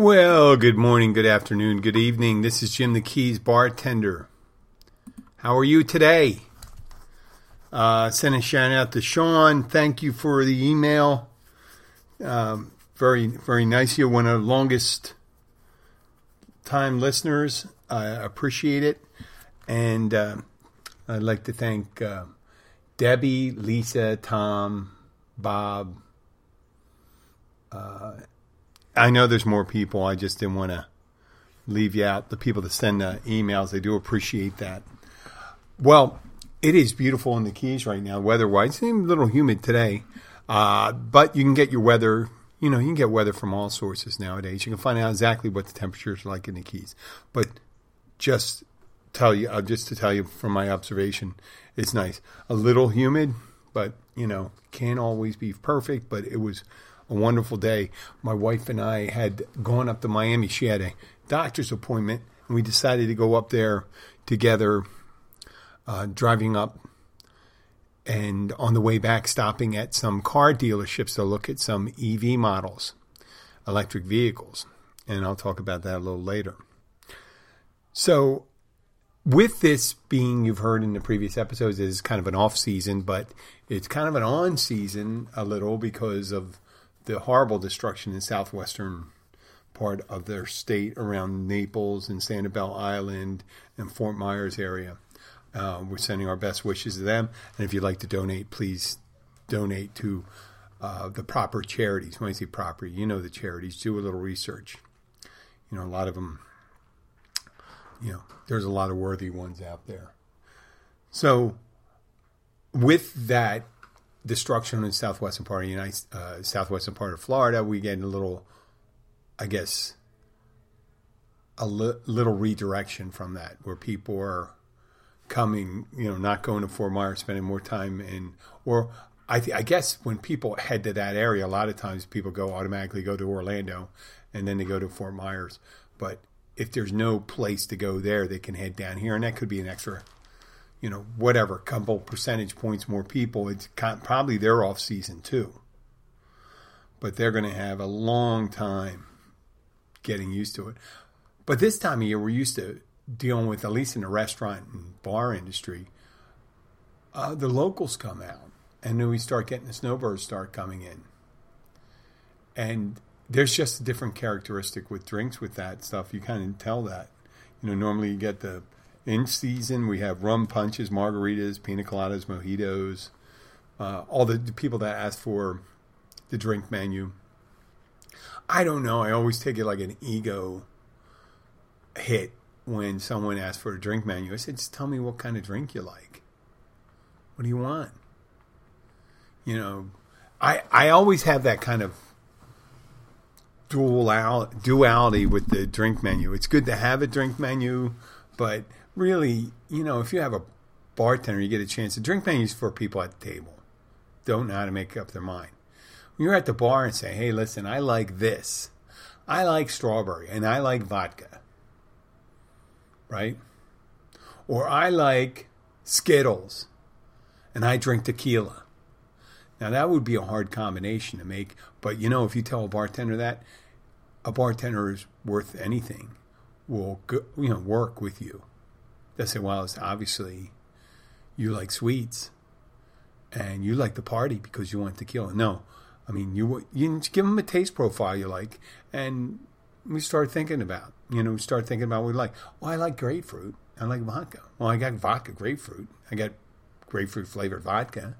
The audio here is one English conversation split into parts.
Well, good morning, good afternoon, good evening. This is Jim the Keys bartender. How are you today? Uh, send a shout out to Sean. Thank you for the email. Um, very, very nice. You're one of the longest time listeners. I appreciate it. And uh, I'd like to thank uh, Debbie, Lisa, Tom, Bob. Uh, I know there's more people. I just didn't want to leave you out. The people that send the emails, they do appreciate that. Well, it is beautiful in the Keys right now, weather-wise. It's a little humid today, uh, but you can get your weather. You know, you can get weather from all sources nowadays. You can find out exactly what the temperatures are like in the Keys. But just tell you, uh, just to tell you from my observation, it's nice. A little humid, but you know, can't always be perfect. But it was a wonderful day. My wife and I had gone up to Miami. She had a doctor's appointment, and we decided to go up there together, uh, driving up. And on the way back, stopping at some car dealerships to look at some EV models, electric vehicles. And I'll talk about that a little later. So, with this being, you've heard in the previous episodes, is kind of an off season, but it's kind of an on season a little because of the horrible destruction in southwestern part of their state around Naples and Sanibel Island and Fort Myers area. Uh, we're sending our best wishes to them. And if you'd like to donate, please donate to uh, the proper charities. When I say proper, you know the charities. Do a little research. You know, a lot of them, you know, there's a lot of worthy ones out there. So, with that, destruction in the southwestern part of the United, uh, southwestern part of Florida, we get a little, I guess, a li- little redirection from that, where people are coming, you know, not going to Fort Myers, spending more time in, or I, th- I guess when people head to that area, a lot of times people go automatically go to Orlando, and then they go to Fort Myers. But if there's no place to go there, they can head down here, and that could be an extra you know, whatever, couple percentage points more people, it's probably their off season too. But they're going to have a long time getting used to it. But this time of year, we're used to dealing with, at least in the restaurant and bar industry, uh, the locals come out. And then we start getting the snowbirds start coming in. And there's just a different characteristic with drinks with that stuff. You kind of tell that. You know, normally you get the in season, we have rum punches, margaritas, pina coladas, mojitos, uh, all the, people that ask for the drink menu. I don't know. I always take it like an ego hit when someone asks for a drink menu. I said, just tell me what kind of drink you like. What do you want? You know, I I always have that kind of dual duality with the drink menu. It's good to have a drink menu, but really, you know, if you have a bartender, you get a chance to drink menus for people at the table. Don't know how to make up their mind. When you're at the bar and say, hey, listen, I like this. I like strawberry and I like vodka. Right? Or I like Skittles and I drink tequila. Now, that would be a hard combination to make, but you know, if you tell a bartender that, a bartender is worth anything will you know work with you they say, well, it's obviously you like sweets and you like the party because you want tequila. No, I mean, you, you give them a taste profile you like, and we start thinking about, you know, we start thinking about what we like. Well, I like grapefruit. I like vodka. Well, I got vodka grapefruit. I got grapefruit flavored vodka.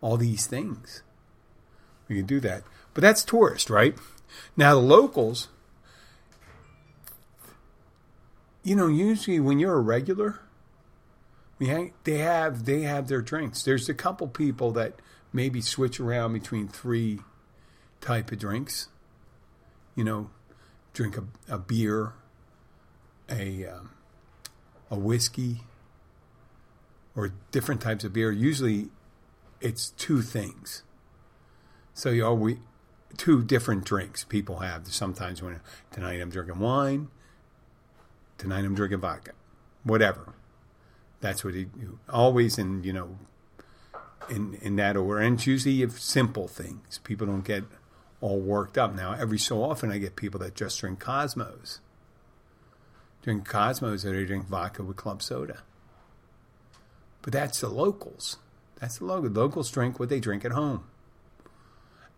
All these things. We can do that. But that's tourist, right? Now, the locals, you know, usually when you're a regular, they have they have their drinks. There's a couple people that maybe switch around between three type of drinks. You know, drink a, a beer, a um, a whiskey, or different types of beer. Usually, it's two things. So you always two different drinks people have. Sometimes when tonight I'm drinking wine Tonight I'm drinking vodka. Whatever. That's what he always in you know in in that order. And it's usually simple things. People don't get all worked up. Now, every so often, I get people that just drink Cosmos. Drink Cosmos or they drink vodka with club soda. But that's the locals. That's the local. Locals drink what they drink at home.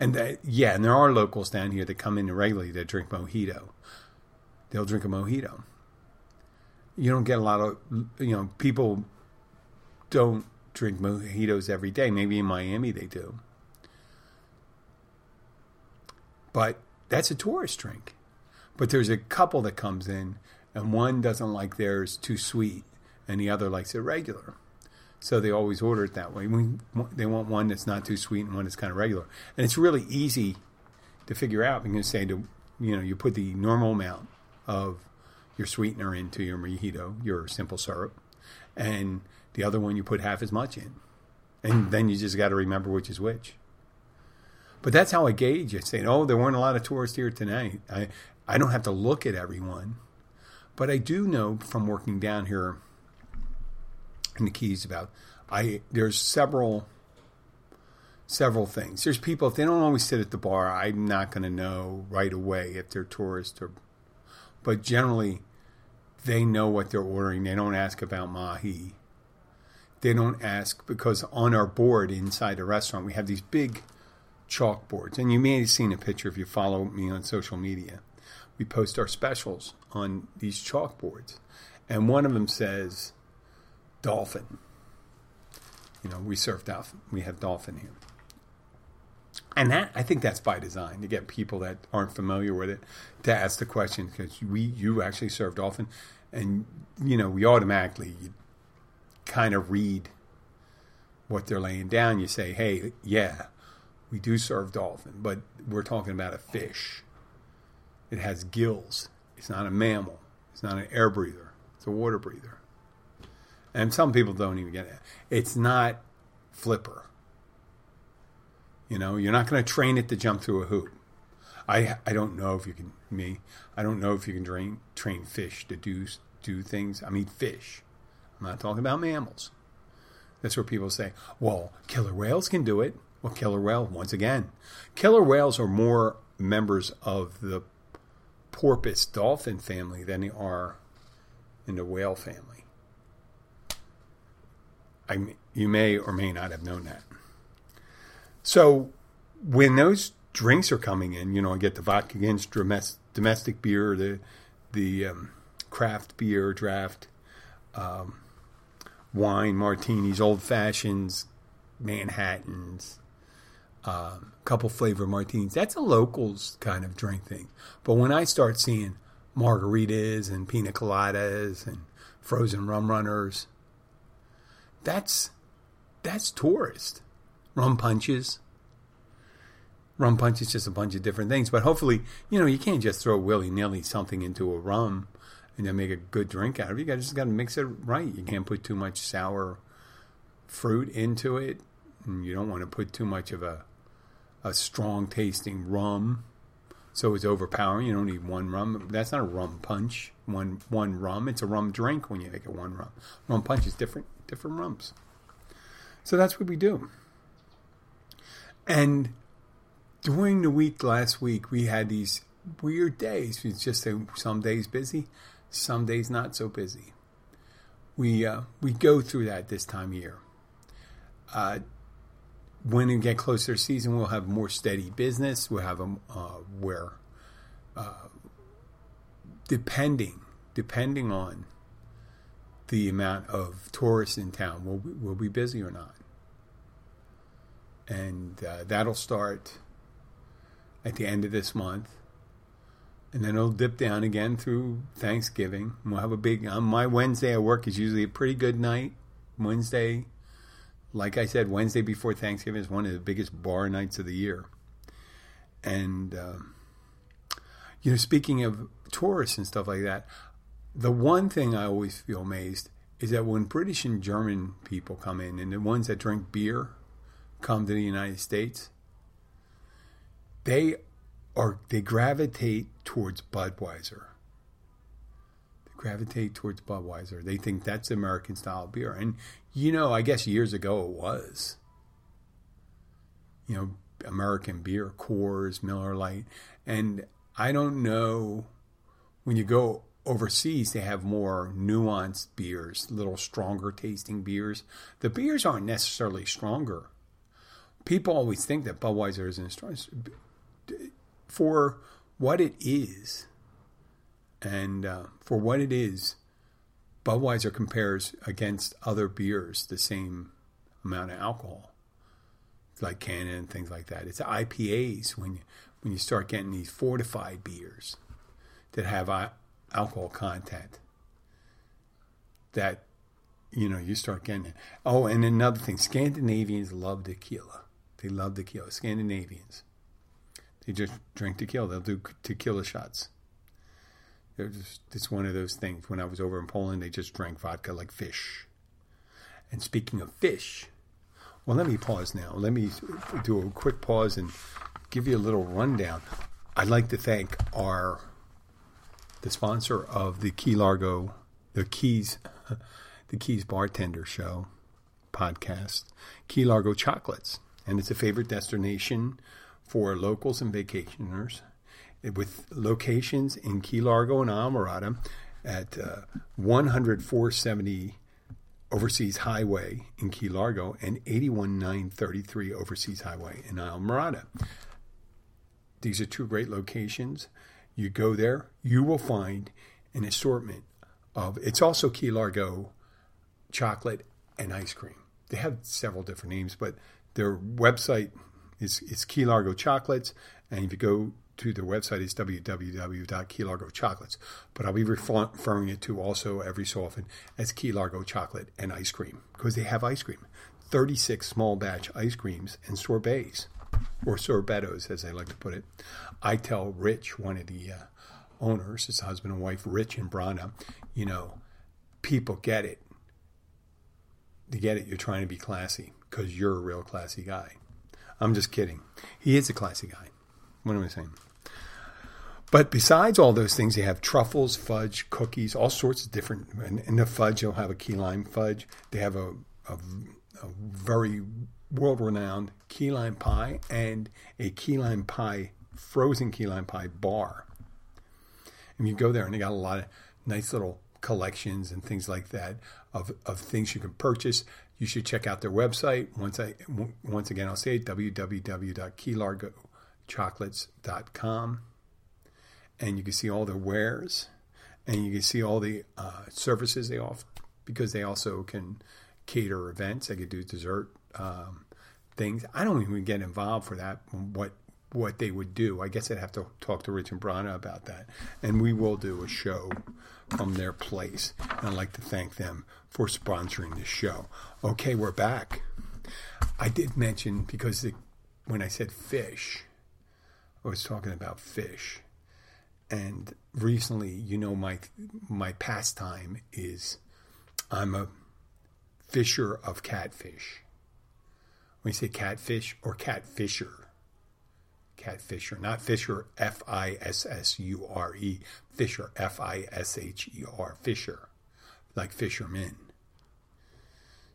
And that, yeah, and there are locals down here that come in regularly that drink mojito. They'll drink a mojito. You don't get a lot of, you know, people don't drink mojitos every day. Maybe in Miami they do. But that's a tourist drink. But there's a couple that comes in, and one doesn't like theirs too sweet, and the other likes it regular. So they always order it that way. We, they want one that's not too sweet and one that's kind of regular. And it's really easy to figure out. You can say to, you know, you put the normal amount of your sweetener into your mojito, your simple syrup, and the other one you put half as much in. And then you just got to remember which is which. But that's how I gauge it. Saying, oh, there weren't a lot of tourists here tonight. I, I don't have to look at everyone. But I do know from working down here in the Keys about I there's several several things. There's people if they don't always sit at the bar, I'm not going to know right away if they're tourists or but generally they know what they're ordering. They don't ask about mahi. They don't ask because on our board inside the restaurant we have these big chalkboards. And you may have seen a picture if you follow me on social media. We post our specials on these chalkboards. And one of them says dolphin. You know, we serve dolphin. We have dolphin here. And that I think that's by design to get people that aren't familiar with it to ask the question because we you actually serve dolphin, and you know we automatically kind of read what they're laying down. You say, hey, yeah, we do serve dolphin, but we're talking about a fish. It has gills. It's not a mammal. It's not an air breather. It's a water breather. And some people don't even get it. It's not flipper. You know, you're not going to train it to jump through a hoop. I I don't know if you can me. I don't know if you can train train fish to do do things. I mean fish. I'm not talking about mammals. That's where people say, "Well, killer whales can do it." Well, killer whale, once again, killer whales are more members of the porpoise dolphin family than they are in the whale family. I, you may or may not have known that. So when those drinks are coming in, you know, I get the vodka against domestic beer, the the um, craft beer, draft, um, wine, martinis, old fashions, Manhattans, a um, couple flavor martinis. That's a locals kind of drink thing. But when I start seeing margaritas and pina coladas and frozen rum runners, that's that's tourist. Rum punches. Rum punch is just a bunch of different things. But hopefully, you know, you can't just throw willy nilly something into a rum and then make a good drink out of it. You just got to mix it right. You can't put too much sour fruit into it. And you don't want to put too much of a a strong tasting rum. So it's overpowering. You don't need one rum. That's not a rum punch. One one rum. It's a rum drink when you make it one rum. Rum punch is different different rums. So that's what we do. And during the week last week, we had these weird days. It's just some days busy, some days not so busy. We uh, we go through that this time of year. Uh, when we get closer to season, we'll have more steady business. We'll have them uh, where, uh, depending depending on the amount of tourists in town, will we, will be busy or not, and uh, that'll start at the end of this month, and then it'll dip down again through Thanksgiving. We'll have a big. On my Wednesday, at work is usually a pretty good night. Wednesday like I said, Wednesday before Thanksgiving is one of the biggest bar nights of the year. And, uh, you know, speaking of tourists and stuff like that, the one thing I always feel amazed is that when British and German people come in, and the ones that drink beer come to the United States, they are they gravitate towards Budweiser They gravitate towards Budweiser. They think that's American style beer. And, you know, I guess years ago it was. You know, American beer, Coors, Miller Lite, and I don't know when you go overseas they have more nuanced beers, little stronger tasting beers. The beers aren't necessarily stronger. People always think that Budweiser isn't strong. For what it is, and uh, for what it is, Budweiser compares against other beers the same amount of alcohol, like Cannon and things like that. It's IPAs when you, when you start getting these fortified beers that have alcohol content that you know you start getting it. Oh, and another thing, Scandinavians love tequila. They love tequila. Scandinavians, they just drink tequila. They'll do tequila shots. They're just, it's one of those things. When I was over in Poland, they just drank vodka like fish. And speaking of fish, well, let me pause now. Let me do a quick pause and give you a little rundown. I'd like to thank our the sponsor of the Key Largo, the Keys, the Keys Bartender Show podcast, Key Largo Chocolates, and it's a favorite destination for locals and vacationers, with locations in Key Largo and Islamorada at uh, 10470 Overseas Highway in Key Largo and 81933 Overseas Highway in Islamorada. These are two great locations. You go there, you will find an assortment of. It's also Key Largo chocolate and ice cream. They have several different names, but their website is, is Key Largo Chocolates. And if you go to their website, it's www.keylargochocolates. But I'll be referring it to also every so often as Key Largo Chocolate and Ice Cream because they have ice cream. 36 small batch ice creams and sorbets or sorbettos, as they like to put it. I tell Rich, one of the uh, owners, his husband and wife, Rich and Brana, you know, people get it. They get it. You're trying to be classy because you're a real classy guy. I'm just kidding. He is a classy guy. What am I saying? But besides all those things, they have truffles, fudge, cookies, all sorts of different. And in the fudge, they'll have a key lime fudge. They have a, a, a very world renowned key lime pie and a key lime pie, frozen key lime pie bar. And you go there and they got a lot of nice little collections and things like that of, of things you can purchase. You should check out their website. Once I once again I'll say www.keylargochocolates.com and you can see all their wares and you can see all the uh, services they offer because they also can cater events. They could do dessert um, things. I don't even get involved for that. What what they would do. I guess I'd have to talk to Rich and Brana about that. And we will do a show from their place. And I'd like to thank them for sponsoring this show. Okay, we're back. I did mention because the, when I said fish, I was talking about fish. And recently, you know, my my pastime is I'm a fisher of catfish when you say catfish or catfisher. Catfisher, not Fisher, F I S S U R E, Fisher, F I S H E R, Fisher, like fishermen.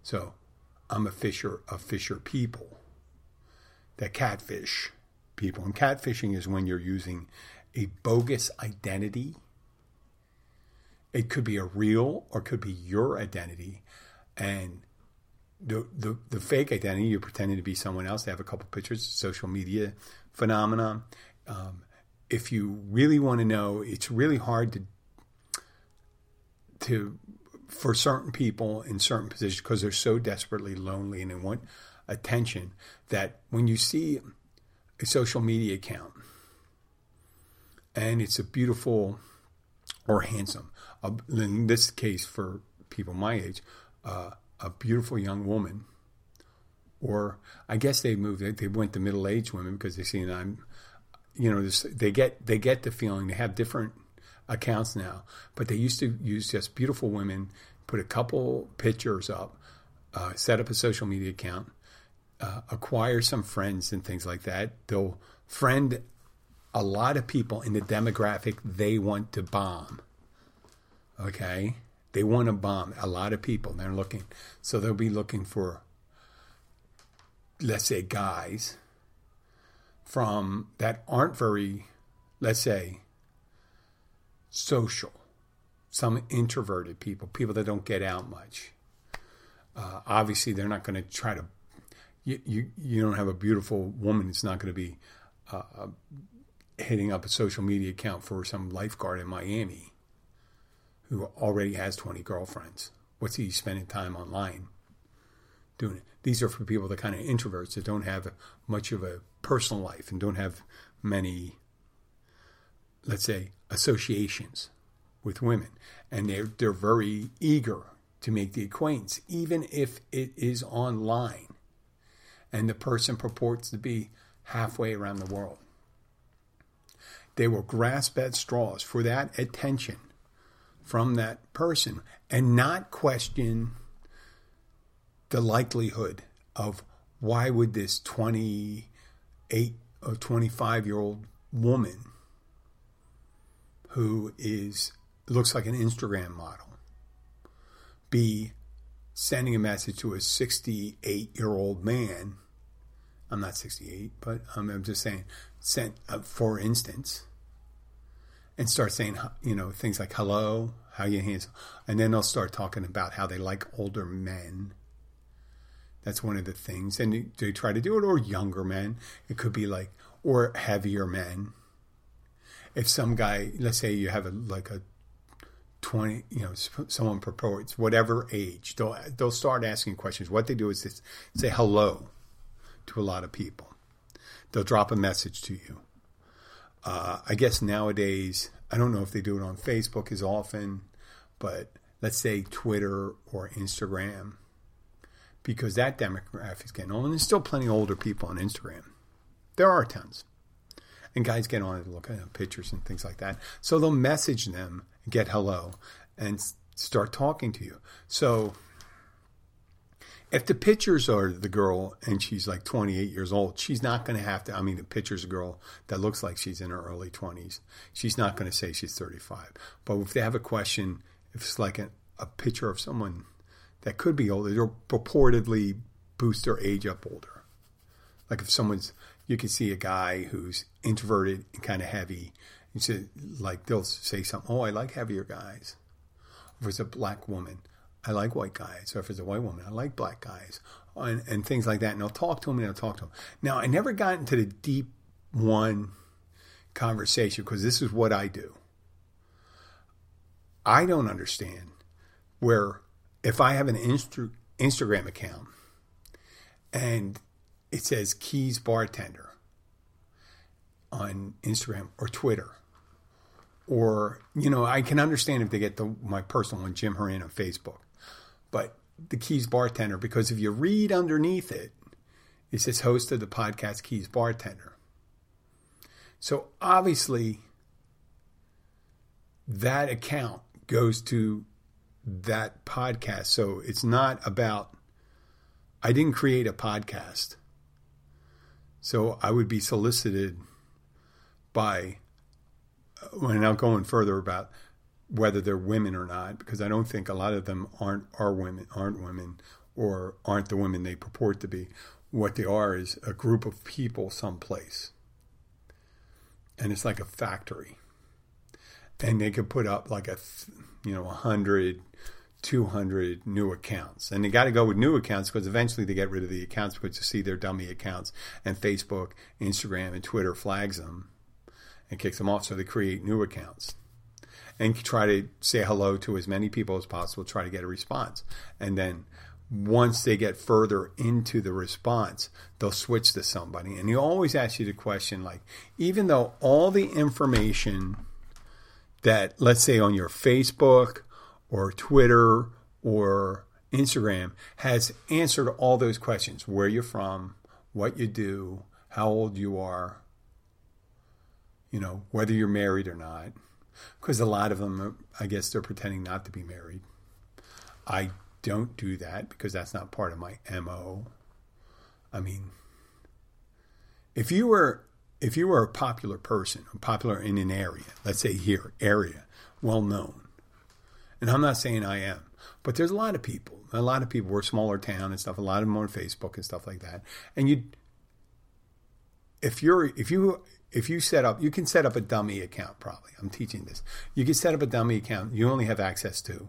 So I'm a fisher of fisher people that catfish people. And catfishing is when you're using a bogus identity. It could be a real or could be your identity. And the, the, the fake identity, you're pretending to be someone else. They have a couple pictures, social media phenomenon. Um, if you really want to know, it's really hard to to for certain people in certain positions because they're so desperately lonely and they want attention that when you see a social media account and it's a beautiful or handsome, in this case for people my age, uh, a beautiful young woman, or I guess they moved. They went to middle aged women because they see I'm, you know, this, they get they get the feeling they have different accounts now, but they used to use just beautiful women, put a couple pictures up, uh, set up a social media account, uh, acquire some friends and things like that. They'll friend a lot of people in the demographic they want to bomb. Okay they want to bomb a lot of people. They're looking, so they'll be looking for, let's say, guys from that aren't very, let's say, social. Some introverted people, people that don't get out much. Uh, obviously, they're not going to try to. You, you you don't have a beautiful woman. It's not going to be uh, uh, hitting up a social media account for some lifeguard in Miami who already has 20 girlfriends. What's he spending time online doing it? These are for people that kind of introverts that don't have much of a personal life and don't have many, let's say, associations with women. And they're, they're very eager to make the acquaintance, even if it is online and the person purports to be halfway around the world. They will grasp at straws for that attention from that person and not question the likelihood of why would this 28 or 25 year old woman who is looks like an Instagram model be sending a message to a 68 year old man. I'm not 68, but I'm just saying, sent uh, for instance, and start saying, you know, things like hello, how you hands, and then they'll start talking about how they like older men. That's one of the things, and they try to do it, or younger men. It could be like, or heavier men. If some guy, let's say you have a like a 20 you know someone proposed whatever age they'll they'll start asking questions. What they do is this, say hello to a lot of people. They'll drop a message to you. Uh, i guess nowadays i don't know if they do it on facebook as often but let's say twitter or instagram because that demographic is getting old and there's still plenty of older people on instagram there are tons and guys get on and look at pictures and things like that so they'll message them get hello and start talking to you. So if the pictures are the girl and she's like 28 years old, she's not going to have to. I mean, the picture's a girl that looks like she's in her early 20s. She's not going to say she's 35. But if they have a question, if it's like a, a picture of someone that could be older, they'll purportedly boost their age up older. Like if someone's, you can see a guy who's introverted and kind of heavy, you say, like, they'll say something, oh, I like heavier guys. If it's a black woman, I like white guys. Or if it's a white woman, I like black guys. And, and things like that. And they'll talk to them and they'll talk to them. Now, I never got into the deep one conversation because this is what I do. I don't understand where if I have an Insta- Instagram account and it says Keys Bartender on Instagram or Twitter, or you know, I can understand if they get the my personal one, Jim Horan on Facebook, but the Keys Bartender because if you read underneath it, it says host of the podcast Keys Bartender. So obviously, that account goes to that podcast. So it's not about, I didn't create a podcast. So I would be solicited by uh, we're now going further about whether they're women or not, because I don't think a lot of them aren't are women, aren't women, or aren't the women they purport to be. What they are is a group of people someplace, and it's like a factory, and they could put up like a, you know, a hundred. 200 new accounts. And they got to go with new accounts because eventually they get rid of the accounts because you see their dummy accounts and Facebook, Instagram, and Twitter flags them and kicks them off. So they create new accounts and try to say hello to as many people as possible, try to get a response. And then once they get further into the response, they'll switch to somebody. And he always asks you the question like, even though all the information that, let's say, on your Facebook or Twitter or Instagram has answered all those questions where you're from, what you do, how old you are, you know, whether you're married or not. Because a lot of them, I guess they're pretending not to be married. I don't do that because that's not part of my MO. I mean, if you were if you were a popular person, popular in an area, let's say here, area, well known, and I'm not saying I am, but there's a lot of people, a lot of people, we're a smaller town and stuff, a lot of them on Facebook and stuff like that, and you if you're if you if you set up you can set up a dummy account probably i'm teaching this you can set up a dummy account you only have access to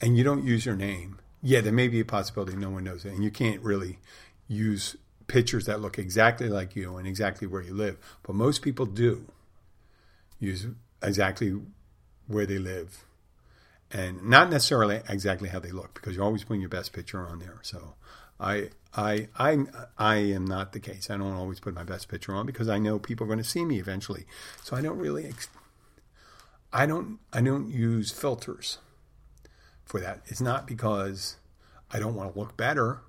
and you don't use your name yeah there may be a possibility no one knows it and you can't really use pictures that look exactly like you and exactly where you live but most people do use exactly where they live and not necessarily exactly how they look because you're always putting your best picture on there so I I I I am not the case. I don't always put my best picture on because I know people are going to see me eventually. So I don't really I don't I don't use filters for that. It's not because I don't want to look better.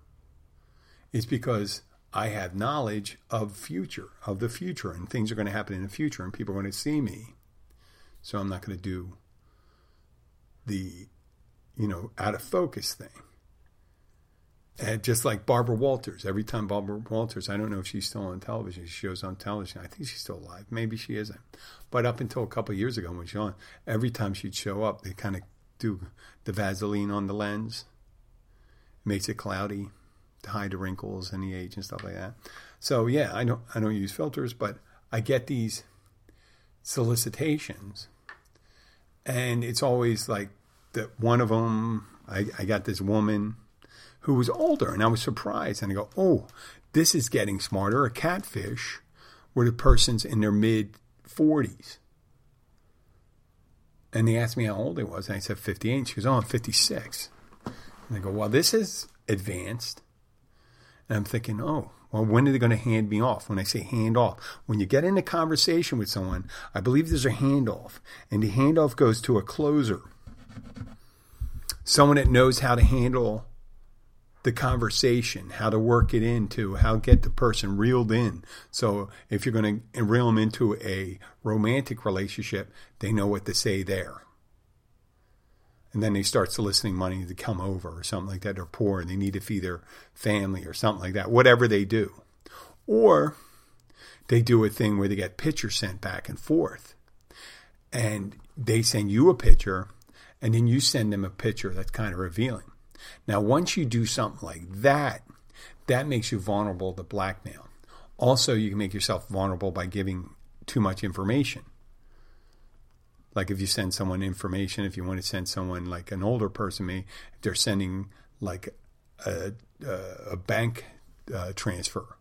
It's because I have knowledge of future, of the future, and things are going to happen in the future, and people are going to see me. So I'm not going to do the, you know, out of focus thing. And just like Barbara Walters, every time Barbara Walters, I don't know if she's still on television. She shows on television. I think she's still alive. Maybe she isn't. But up until a couple years ago when she on, every time she'd show up, they kind of do the Vaseline on the lens, makes it cloudy hide the wrinkles and the age and stuff like that. So yeah, I don't I don't use filters, but I get these solicitations, and it's always like that. One of them, I, I got this woman who was older. And I was surprised. And I go, oh, this is getting smarter. A catfish where the person's in their mid 40s. And they asked me how old I was. And I said 58. She goes, oh, I'm 56. And I go, well, this is advanced. And I'm thinking, oh, well, when are they going to hand me off? When I say hand off, when you get in a conversation with someone, I believe there's a handoff. And the handoff goes to a closer. Someone that knows how to handle the conversation, how to work it into, how get the person reeled in. So if you're going to reel them into a romantic relationship, they know what to say there. And then they start soliciting money to come over or something like that. They're poor and they need to feed their family or something like that, whatever they do. Or they do a thing where they get pictures sent back and forth. And they send you a picture and then you send them a picture that's kind of revealing. Now, once you do something like that, that makes you vulnerable to blackmail. Also, you can make yourself vulnerable by giving too much information. Like if you send someone information, if you want to send someone like an older person, may if they're sending like a, a, a bank uh, transfer,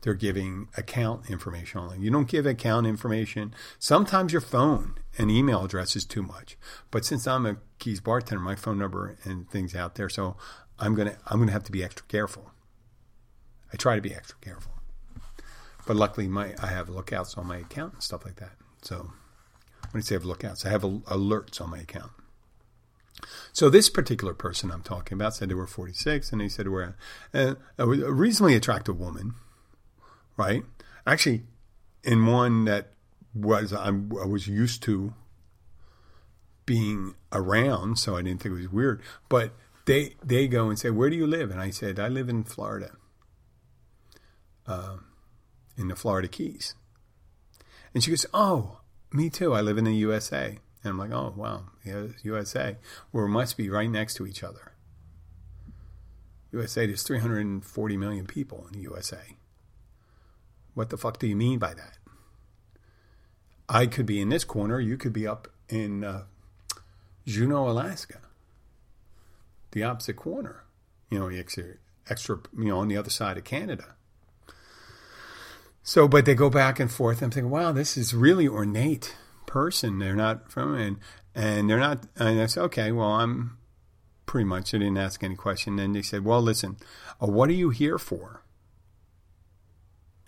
they're giving account information only. You don't give account information. Sometimes your phone and email address is too much. But since I'm a Keys bartender, my phone number and things out there, so I'm gonna I'm gonna have to be extra careful. I try to be extra careful. But luckily, my I have lookouts on my account and stuff like that. So when I say I have lookouts, I have alerts on my account. So this particular person I'm talking about said they were 46, and they said we're a, a reasonably attractive woman right? Actually, in one that was I'm, I was used to being around, so I didn't think it was weird. But they they go and say, "Where do you live?" And I said, "I live in Florida, uh, in the Florida Keys." And she goes, "Oh, me too. I live in the USA." And I'm like, "Oh, wow, yeah, USA. Well, must be right next to each other." USA, there's 340 million people in the USA. What the fuck do you mean by that? I could be in this corner. You could be up in uh, Juneau, Alaska. The opposite corner. You know, extra, extra, you know, on the other side of Canada. So, but they go back and forth. I'm thinking, wow, this is really ornate person. They're not from, and, and they're not, and I said, okay, well, I'm pretty much, I didn't ask any question. Then they said, well, listen, uh, what are you here for?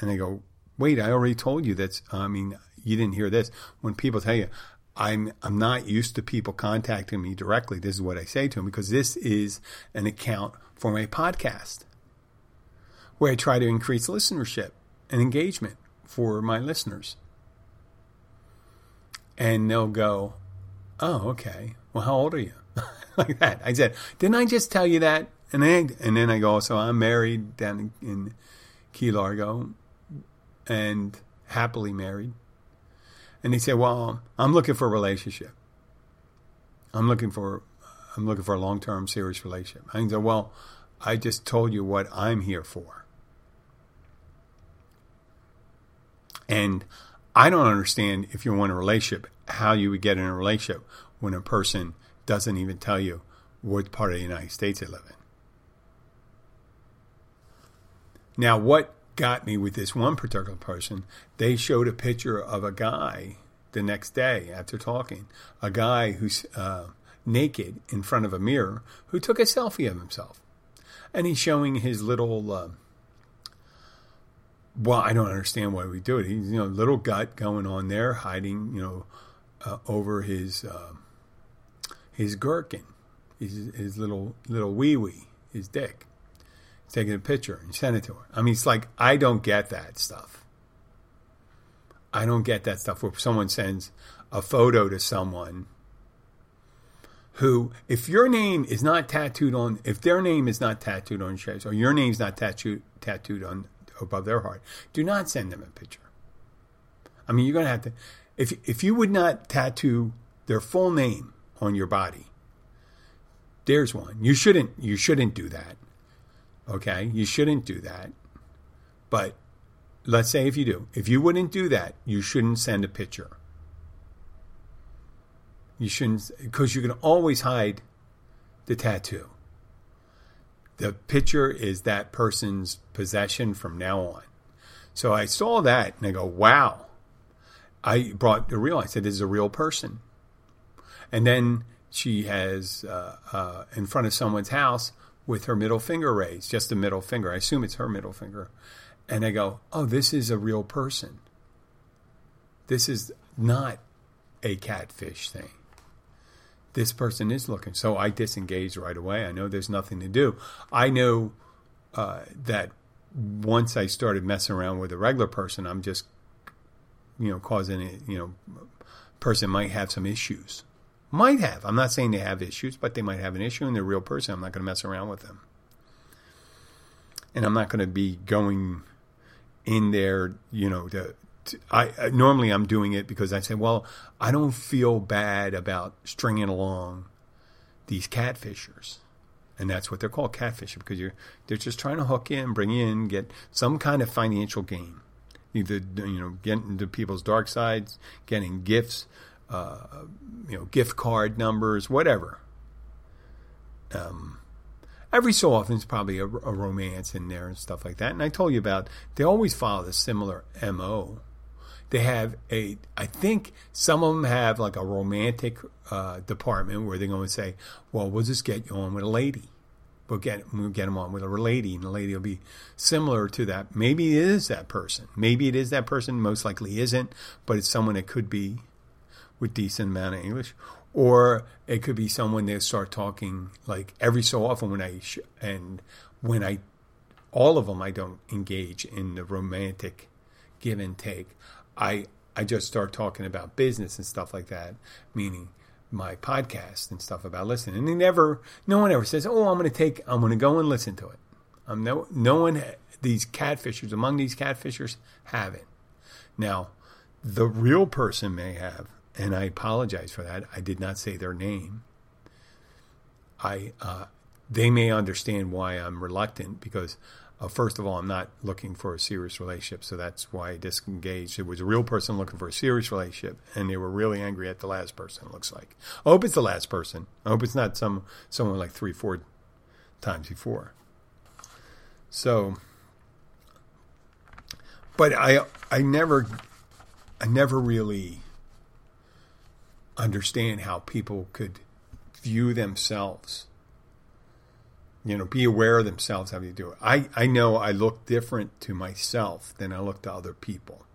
And they go, wait, I already told you that's, I mean, you didn't hear this. When people tell you, I'm, I'm not used to people contacting me directly. This is what I say to them because this is an account for my podcast where I try to increase listenership and engagement for my listeners. And they'll go, Oh, okay. Well, how old are you? like that. I said, Didn't I just tell you that? And then, and then I go, So I'm married down in Key Largo and happily married. And they say, "Well, I'm looking for a relationship. I'm looking for I'm looking for a long-term serious relationship." I said, "Well, I just told you what I'm here for." And I don't understand if you want a relationship, how you would get in a relationship when a person doesn't even tell you what part of the United States they live in. Now, what got me with this one particular person, they showed a picture of a guy the next day after talking, a guy who's uh, naked in front of a mirror who took a selfie of himself. And he's showing his little, uh, well, I don't understand why we do it. He's, you know, little gut going on there, hiding, you know, uh, over his uh, his gherkin, his, his little little wee wee, his dick taking a picture and send it to her. I mean, it's like I don't get that stuff. I don't get that stuff where someone sends a photo to someone who, if your name is not tattooed on, if their name is not tattooed on chest, or your name's not tattooed tattooed on above their heart, do not send them a picture. I mean, you're going to have to, if if you would not tattoo their full name on your body, there's one. You shouldn't. You shouldn't do that. Okay, you shouldn't do that. But let's say if you do, if you wouldn't do that, you shouldn't send a picture. You shouldn't, because you can always hide the tattoo. The picture is that person's possession from now on. So I saw that and I go, wow. I brought the real, I said, this is a real person. And then she has, uh, uh, in front of someone's house, with her middle finger raised, just the middle finger. I assume it's her middle finger. And I go, oh, this is a real person. This is not a catfish thing. This person is looking. So I disengage right away. I know there's nothing to do. I know uh, that once I started messing around with a regular person, I'm just, you know, causing it, you know, person might have some issues might have. I'm not saying they have issues, but they might have an issue and they're a real person. I'm not going to mess around with them. And I'm not going to be going in there, you know, to, to I normally I'm doing it because I say, well, I don't feel bad about stringing along these catfishers. And that's what they're called, catfishing, because you're they're just trying to hook in, bring in, get some kind of financial gain. Either you know, getting into people's dark sides, getting gifts, uh, you know, gift card numbers, whatever. Um, every so often, it's probably a, a, romance in there and stuff like that. And I told you about they always follow the similar mo. They have a, I think some of them have like a romantic uh, department where they're going to say, "Well, we'll just get you on with a lady." We'll get we'll get them on with a lady, and the lady will be similar to that. Maybe it is that person. Maybe it is that person. Most likely isn't, but it's someone that could be with decent amount of English, or it could be someone that start talking like every so often when I sh- and when I all of them I don't engage in the romantic give and take. I I just start talking about business and stuff like that, meaning my podcast and stuff about listening. And they never, no one ever says, "Oh, I'm going to take, I'm going to go and listen to it." Um, no, no one, these catfishers among these catfishers have it. Now, the real person may have, and I apologize for that. I did not say their name. I uh, they may understand why I'm reluctant because uh, first of all, I'm not looking for a serious relationship, so that's why I disengaged. It was a real person looking for a serious relationship, and they were really angry at the last person. It looks like. I hope it's the last person. I hope it's not some someone like three, four times before. So, but I I never I never really understand how people could view themselves. You know, be aware of themselves how you do it. I, I know I look different to myself than I look to other people.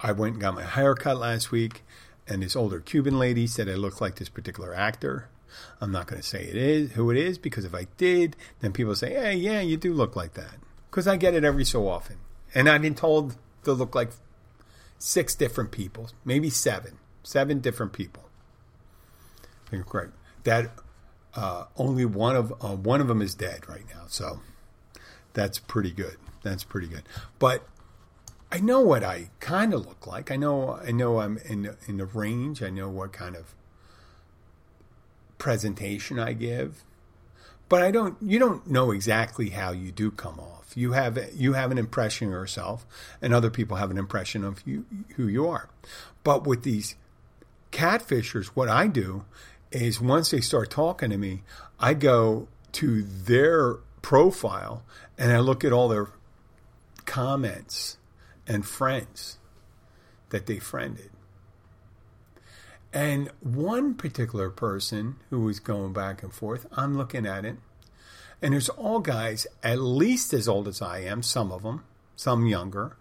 I went and got my hair cut last week, and this older Cuban lady said I look like this particular actor. I'm not going to say it is who it is because if I did, then people say, "Hey, yeah, you do look like that." Because I get it every so often, and I've been told to look like six different people, maybe seven, seven different people. Great. That uh, only one of uh, one of them is dead right now, so that's pretty good. That's pretty good. But I know what I kind of look like. I know I know I'm in in the range. I know what kind of presentation I give. but I don't. You don't know exactly how you do come off. You have you have an impression of yourself, and other people have an impression of you who you are. But with these catfishers, what I do is once they start talking to me, I go to their profile and I look at all their comments and friends that they friended. And one particular person who was going back and forth, I'm looking at it, and there's all guys at least as old as I am, some of them, some younger,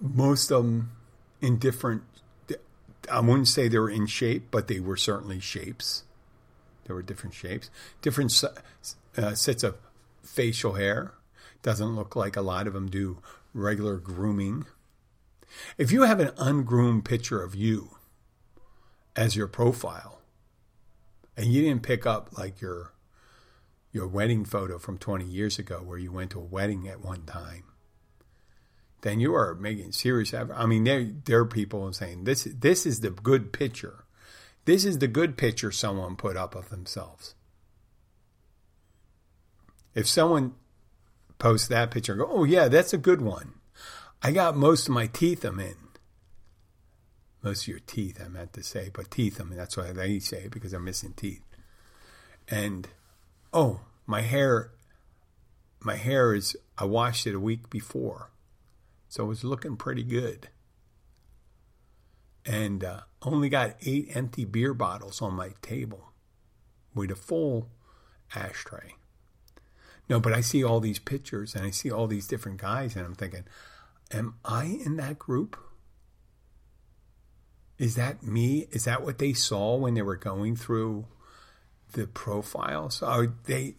most of them in different, I wouldn't say they were in shape, but they were certainly shapes. There were different shapes, different uh, sets of facial hair. Doesn't look like a lot of them do regular grooming. If you have an ungroomed picture of you, as your profile and you didn't pick up like your your wedding photo from 20 years ago where you went to a wedding at one time then you are making serious effort. I mean, there there are people saying this this is the good picture. This is the good picture someone put up of themselves. If someone posts that picture, go, oh yeah, that's a good one. I got most of my teeth I'm in most of your teeth, I meant to say, but teeth, I mean, that's what they say because I'm missing teeth. And, oh, my hair, my hair is, I washed it a week before. So it was looking pretty good. And uh, only got eight empty beer bottles on my table with a full ashtray. No, but I see all these pictures and I see all these different guys, and I'm thinking, am I in that group? Is that me? Is that what they saw when they were going through the profiles? So they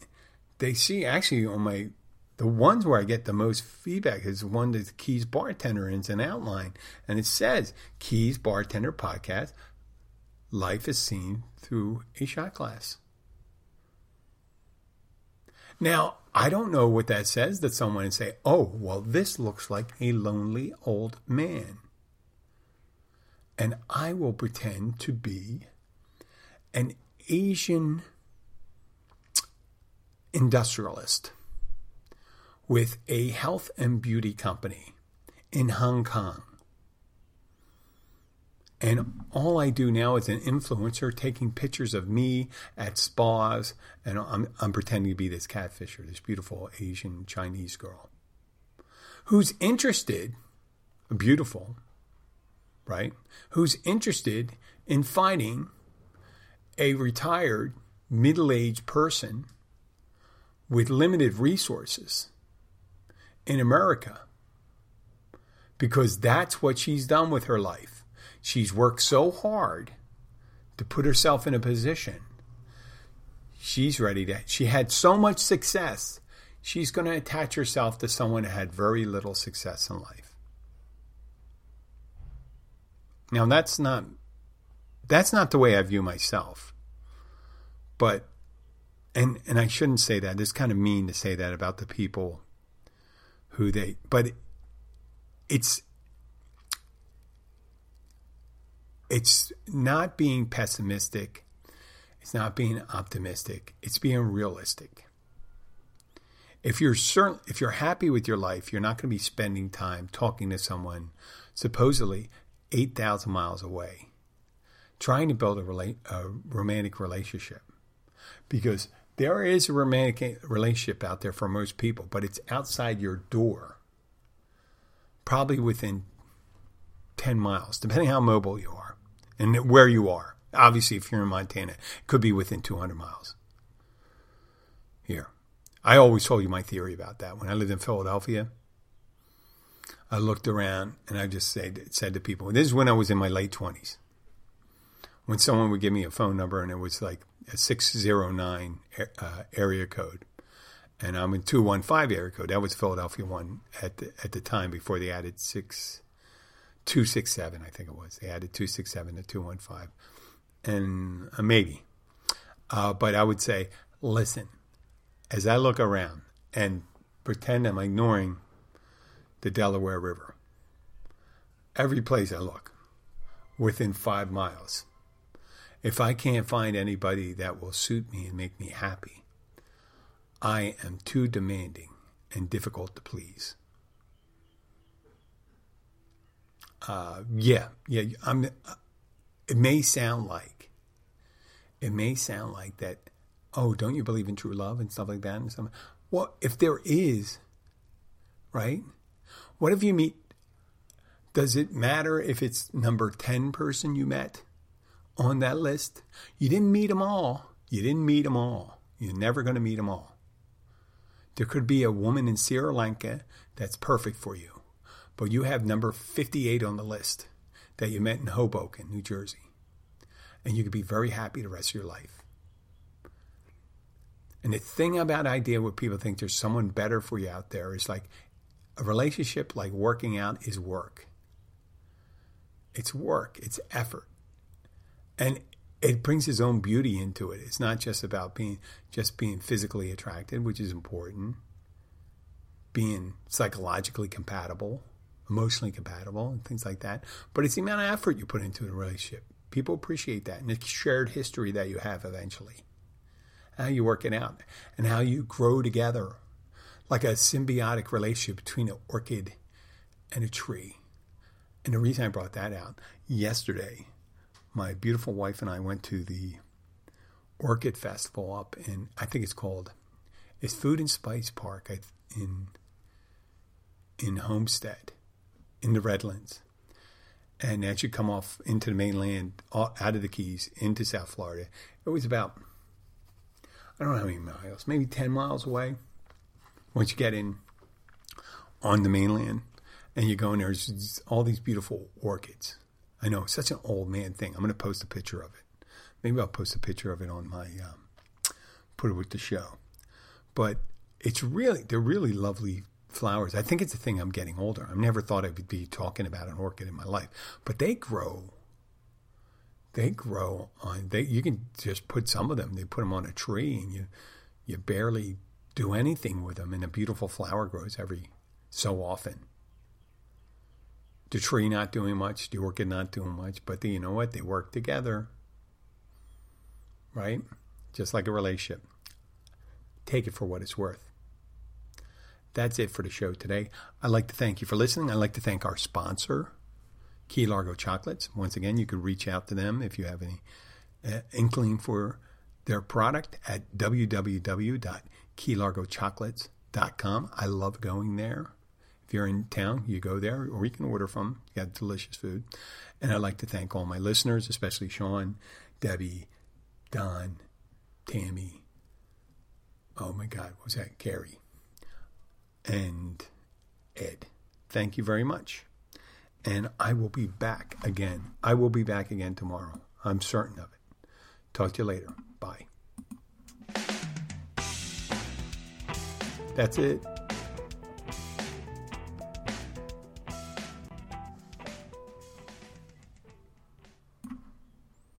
they see actually on my the ones where I get the most feedback is one that Keys bartender is an outline, and it says Keys bartender podcast. Life is seen through a shot glass. Now, I don't know what that says that someone would say, oh, well, this looks like a lonely old man and I will pretend to be an Asian industrialist with a health and beauty company in Hong Kong. And all I do now is an influencer taking pictures of me at spas, and I'm, I'm pretending to be this catfisher, this beautiful Asian Chinese girl who's interested, beautiful, right? Who's interested in finding a retired middle aged person with limited resources in America because that's what she's done with her life. She's worked so hard to put herself in a position. She's ready to, she had so much success, she's going to attach herself to someone who had very little success in life. Now that's not that's not the way I view myself. But and and I shouldn't say that. It's kind of mean to say that about the people who they but it's it's not being pessimistic. It's not being optimistic. It's being realistic. If you're certain, if you're happy with your life, you're not going to be spending time talking to someone supposedly 8,000 miles away trying to build a, rela- a romantic relationship. Because there is a romantic eh, relationship out there for most people, but it's outside your door, probably within 10 miles, depending how mobile you are and where you are. Obviously, if you're in Montana, it could be within 200 miles. Here. I always told you my theory about that. When I lived in Philadelphia, I looked around and I just said said to people, this is when I was in my late twenties. When someone would give me a phone number and it was like six zero nine uh, area code, and I'm in two one five area code. That was Philadelphia one at the, at the time before they added six two six seven. I think it was they added two six seven to two one five, and uh, maybe. Uh, but I would say, listen, as I look around and pretend I'm ignoring the Delaware River. Every place I look, within five miles. If I can't find anybody that will suit me and make me happy, I am too demanding and difficult to please. Uh, yeah, yeah. I'm. It may sound like, it may sound like that. Oh, don't you believe in true love and stuff like that and stuff? Well, if there is, right? What if you meet? Does it matter if it's number ten person you met on that list? You didn't meet them all. You didn't meet them all. You're never going to meet them all. There could be a woman in Sri Lanka that's perfect for you but you have number 58 on the list that you met in Hoboken, New Jersey. And you could be very happy the rest of your life. And the thing about idea where people think there's someone better for you out there is like a relationship like working out is work. It's work, it's effort. And it brings its own beauty into it. It's not just about being just being physically attracted, which is important. Being psychologically compatible, emotionally compatible and things like that. But it's the amount of effort you put into a relationship. People appreciate that and the shared history that you have eventually. How you work it out and how you grow together like a symbiotic relationship between an orchid and a tree. And the reason I brought that out yesterday, my beautiful wife and I went to the Orchid Festival up in, I think it's called, it's Fruit and Spice Park in in Homestead in the Redlands. And as you come off into the mainland, out of the Keys, into South Florida, it was about, I don't know how many miles, maybe 10 miles away. Once you get in on the mainland and you go in, there's all these beautiful orchids. I know, such an old man thing. I'm going to post a picture of it. Maybe I'll post a picture of it on my, um, put it with the show. But it's really, they're really lovely flowers. I think it's a thing I'm getting older. I've never thought I would be talking about an orchid in my life, but they grow. They grow on. They you can just put some of them. They put them on a tree, and you you barely do anything with them, and a beautiful flower grows every so often. The tree not doing much, the orchid not doing much, but you know what? They work together, right? Just like a relationship. Take it for what it's worth. That's it for the show today. I'd like to thank you for listening. I'd like to thank our sponsor, Key Largo Chocolates. Once again, you can reach out to them if you have any uh, inkling for their product at www.keylargochocolates.com. I love going there. If you're in town, you go there or you can order from. You got delicious food. And I'd like to thank all my listeners, especially Sean, Debbie, Don, Tammy. Oh my God, what was that? Gary and Ed. Thank you very much. And I will be back again. I will be back again tomorrow. I'm certain of it. Talk to you later. Bye. That's it.